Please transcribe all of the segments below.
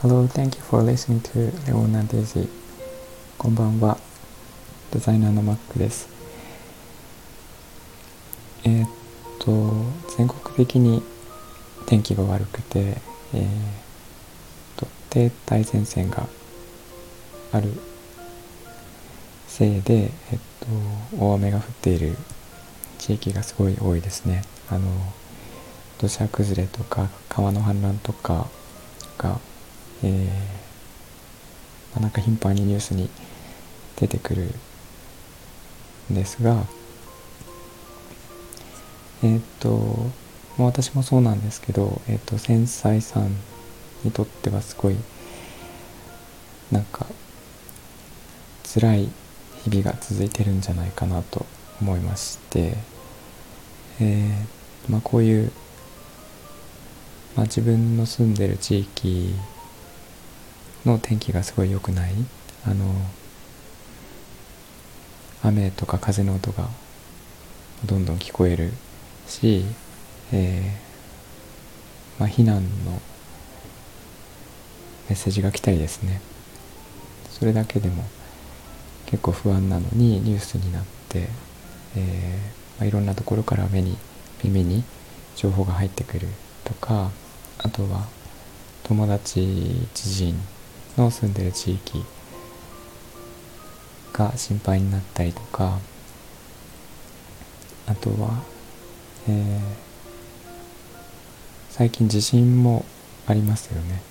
Hello, thank you for listening to Leona Daisy. こんばんは。デザイナーのマックです。えー、っと、全国的に天気が悪くて、えー、と停滞前線があるせいで、えっと、大雨が降っている地域がすごい多いですね。あの土砂崩れとか川の氾濫とかがえー、まあ、なんか頻繁にニュースに出てくるんですがえっ、と、まあ、私もそうなんですけど、えっ、と繊細さんにとってはすごいなんか辛い日々が続いてるんじゃないかなと思いまして、えーまあ、こういう、まあ、自分の住んでる地域の天気がすごい良くない？あの雨とか風の音がどんどん聞こえるし、えー、まあ、避難のメッセージが来たりですね。それだけでも結構不安なのにニュースになって、えー、まあ、いろんなところから目に耳に情報が入ってくるとかあとは友達知人の住んでる地域が心配になったりとかあとは、えー、最近地震もありますよね。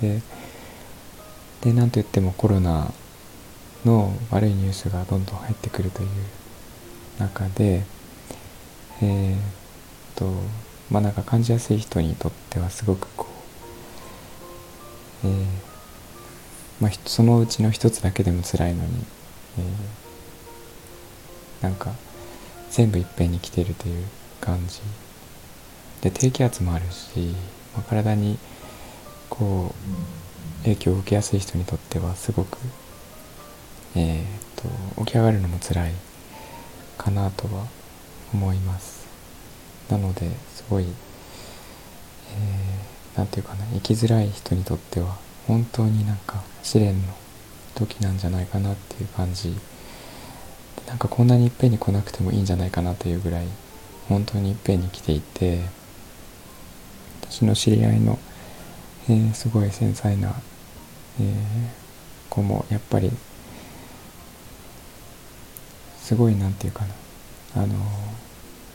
ででなんといってもコロナの悪いニュースがどんどん入ってくるという中でえー、とまあなんか感じやすい人にとってはすごくこうえー、まあ、そのうちの一つだけでも辛いのに、えー、なんか全部いっぺんに来てるという感じ。で低気圧もあるし、まあ、体にこう影響を受けやすい人にとってはすごく、えー、と起き上がるのも辛い。かなとは思います。なのですごい、えー何て言うかな生きづらい人にとっては本当になんか試練の時なんじゃないかなっていう感じ。なんかこんなにいっぺんに来なくてもいいんじゃないかなというぐらい本当にいっぺんに来ていて私の知り合いの、えー、すごい繊細な、えー、子もやっぱりすごい何て言うかな。あの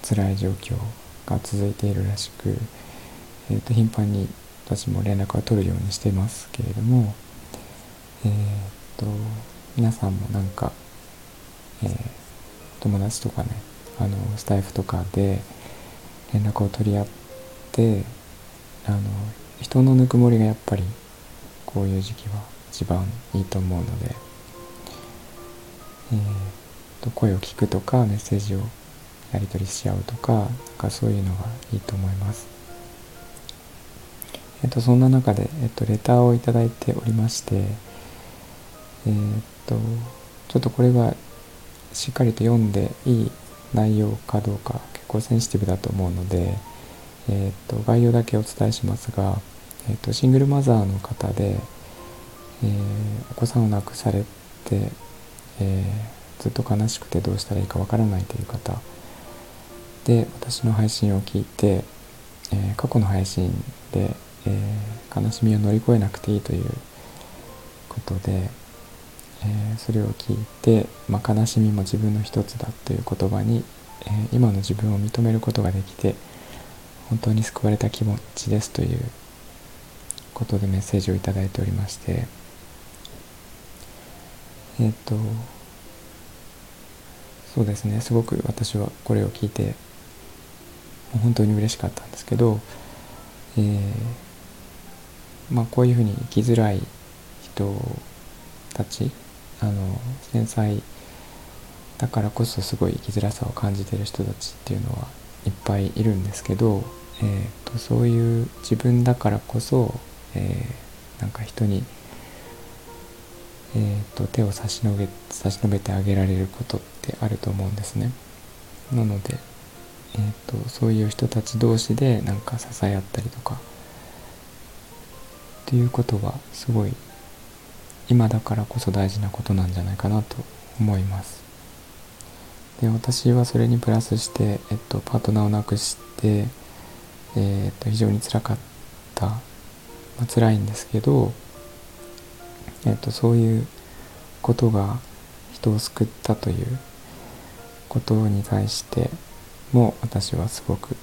辛い状況が続いているらしくえー、と頻繁に私も連絡は取るようにしてますけれども、えー、と皆さんもなんか、えー、友達とかねあのスタイフとかで連絡を取り合ってあの人のぬくもりがやっぱりこういう時期は一番いいと思うので、えー、と声を聞くとかメッセージをやり取りし合うとかなんかそういうのがいいと思います。えっと、そんな中で、えっと、レターをいただいておりまして、えー、っと、ちょっとこれはしっかりと読んでいい内容かどうか結構センシティブだと思うので、えー、っと、概要だけお伝えしますが、え、っと、シングルマザーの方で、えお子さんを亡くされて、えずっと悲しくてどうしたらいいかわからないという方。で私の配信を聞いて、え過去の配信でえー、悲しみを乗り越えなくていいということで、えー、それを聞いて、まあ、悲しみも自分の一つだという言葉に、え、今の自分を認めることができて本当に救われた気持ちですということでメッセージを頂いておりまして。えっ、とそうですね。すごく私はこれを聞いて本当に嬉しかったんですけど、えーまあ、こういうふうに生きづらい人たちあの繊細だからこそすごい生きづらさを感じてる人たちっていうのはいっぱいいるんですけど、えーと、そういう自分だからこそ、えー、なんか人に、えーと、手を差し伸べ差し伸べてあげられることってあると思うんですね。なので、えーと、そういう人たち同士でなんか支え合ったりとかっていうことはすごい今だからこそ大事なことなんじゃないかなと思いますで私はそれにプラスして、えっと、パートナーを亡くして、えー、っと非常につらかった、まあ辛いんですけど、えっと、そういうことが人を救ったということに対しても私はすごく、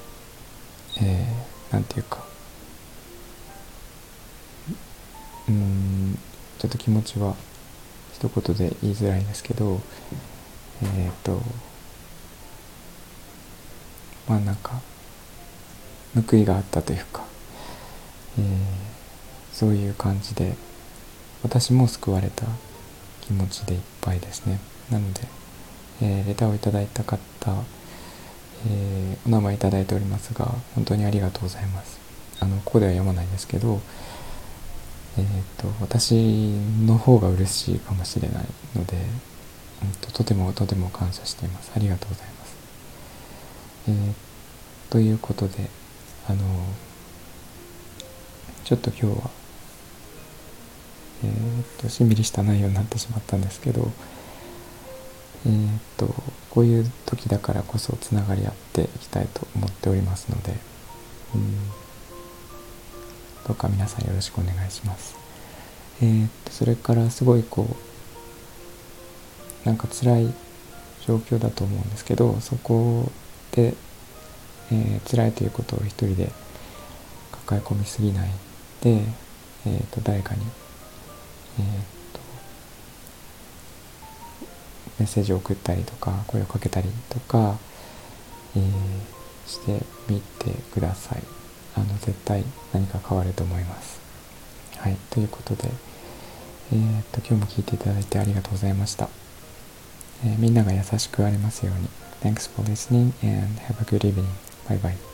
えー、ていうかうんちょっと気持ちは一言で言いづらいですけどえっ、ー、とまあなんか報いがあったというか、えー、そういう感じで私も救われた気持ちでいっぱいですね。なので、えー、レターをいただいた方、えー、お名前いただいておりますが本当にありがとうございます。あのここでは読まないですけどえーと、私の方が嬉しいかもしれないので、うんと、とてもとても感謝しています。ありがとうございます、えー、ということであのちょっと今日はえーと、しんみりした内容になってしまったんですけど、えーと、こういう時だからこそつながり合っていきたいと思っておりますので、うん、どうか皆さんよろしくお願いします。えーと、それからすごいこうなんか辛い状況だと思うんですけどそこで、えー、辛いということを一人で抱え込みすぎないで、えーと誰かにえー、とメッセージを送ったりとか声をかけたりとか、えー、してみてくださいあの絶対何か変わると思いますはいということで、えー、と今日も聞いていただいてありがとうございました、え、みんなが優しくありますように Thanks for listening and have a good evening. Bye bye.